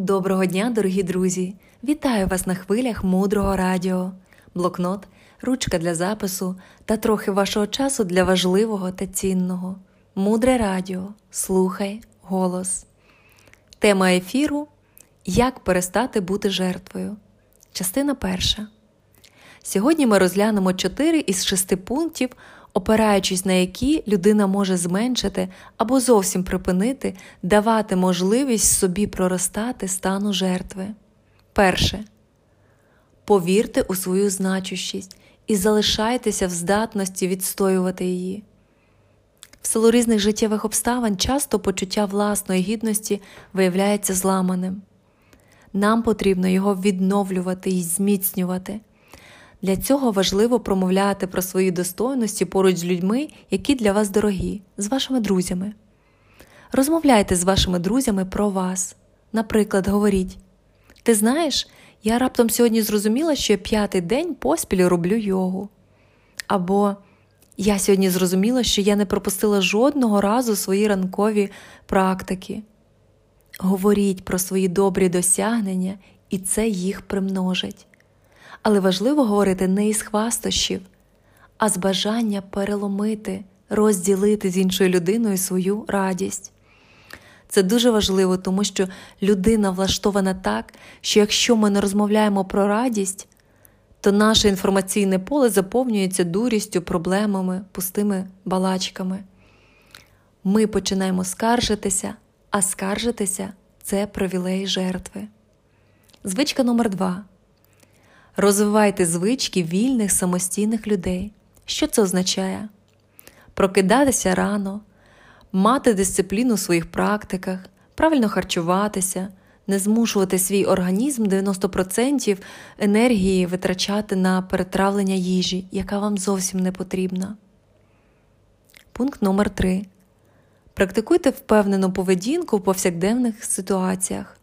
Доброго дня, дорогі друзі! Вітаю вас на хвилях мудрого радіо, блокнот, ручка для запису та трохи вашого часу для важливого та цінного. Мудре радіо. Слухай голос. Тема ефіру Як перестати бути жертвою. Частина перша. Сьогодні ми розглянемо 4 із 6 пунктів, опираючись на які людина може зменшити або зовсім припинити, давати можливість собі проростати стану жертви. Перше. Повірте у свою значущість і залишайтеся в здатності відстоювати її. В силу різних життєвих обставин часто почуття власної гідності виявляється зламаним. Нам потрібно його відновлювати і зміцнювати. Для цього важливо промовляти про свої достойності поруч з людьми, які для вас дорогі, з вашими друзями. Розмовляйте з вашими друзями про вас. Наприклад, говоріть: Ти знаєш, я раптом сьогодні зрозуміла, що я п'ятий день поспіль роблю йогу. Або я сьогодні зрозуміла, що я не пропустила жодного разу свої ранкові практики. Говоріть про свої добрі досягнення, і це їх примножить. Але важливо говорити не із хвастощів, а з бажання переломити, розділити з іншою людиною свою радість. Це дуже важливо, тому що людина влаштована так, що якщо ми не розмовляємо про радість, то наше інформаційне поле заповнюється дурістю, проблемами, пустими балачками. Ми починаємо скаржитися, а скаржитися це привілей жертви. Звичка номер два. Розвивайте звички вільних самостійних людей. Що це означає? Прокидатися рано, мати дисципліну у своїх практиках, правильно харчуватися, не змушувати свій організм 90% енергії витрачати на перетравлення їжі, яка вам зовсім не потрібна. Пункт номер 3 Практикуйте впевнену поведінку в повсякденних ситуаціях.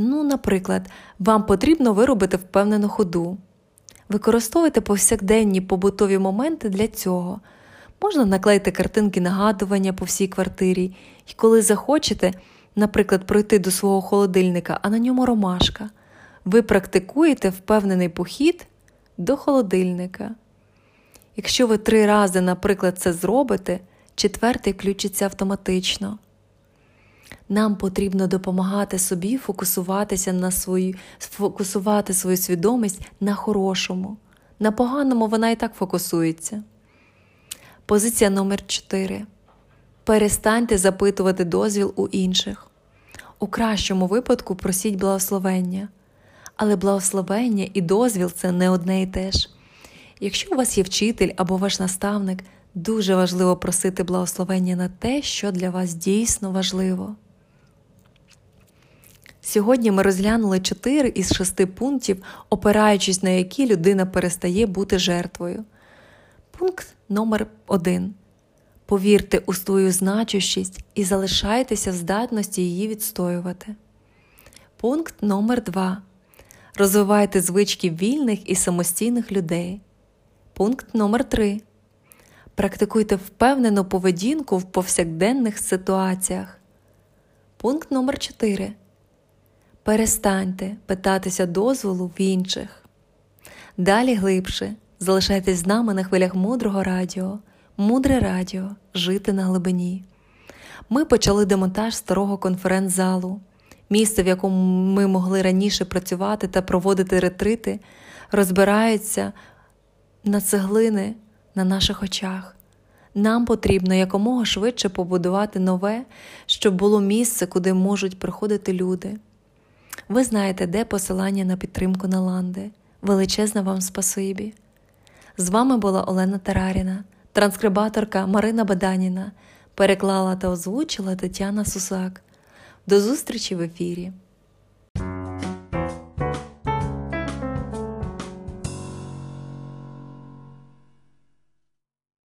Ну, наприклад, вам потрібно виробити впевнену ходу. Використовуйте повсякденні побутові моменти для цього. Можна наклеїти картинки нагадування по всій квартирі, і коли захочете, наприклад, пройти до свого холодильника, а на ньому ромашка, ви практикуєте впевнений похід до холодильника. Якщо ви три рази, наприклад, це зробите, четвертий включиться автоматично. Нам потрібно допомагати собі фокусуватися на свою, фокусувати свою свідомість на хорошому, на поганому вона і так фокусується. Позиція номер 4 Перестаньте запитувати дозвіл у інших. У кращому випадку просіть благословення, але благословення і дозвіл це не одне і те ж. Якщо у вас є вчитель або ваш наставник, дуже важливо просити благословення на те, що для вас дійсно важливо. Сьогодні ми розглянули 4 із 6 пунктів, опираючись на які людина перестає бути жертвою. Пункт номер 1 Повірте у свою значущість і залишайтеся в здатності її відстоювати. Пункт номер 2 Розвивайте звички вільних і самостійних людей. Пункт номер 3 Практикуйте впевнену поведінку в повсякденних ситуаціях. Пункт номер 4 Перестаньте питатися дозволу в інших. Далі глибше залишайтесь з нами на хвилях мудрого радіо, мудре радіо, жити на глибині. Ми почали демонтаж старого конференц-залу, місце, в якому ми могли раніше працювати та проводити ретрити, розбираються на цеглини на наших очах. Нам потрібно якомога швидше побудувати нове, щоб було місце, куди можуть приходити люди. Ви знаєте, де посилання на підтримку на ланди. Величезне вам спасибі. З вами була Олена Тараріна, транскрибаторка Марина Баданіна, переклала та озвучила Тетяна Сусак. До зустрічі в ефірі!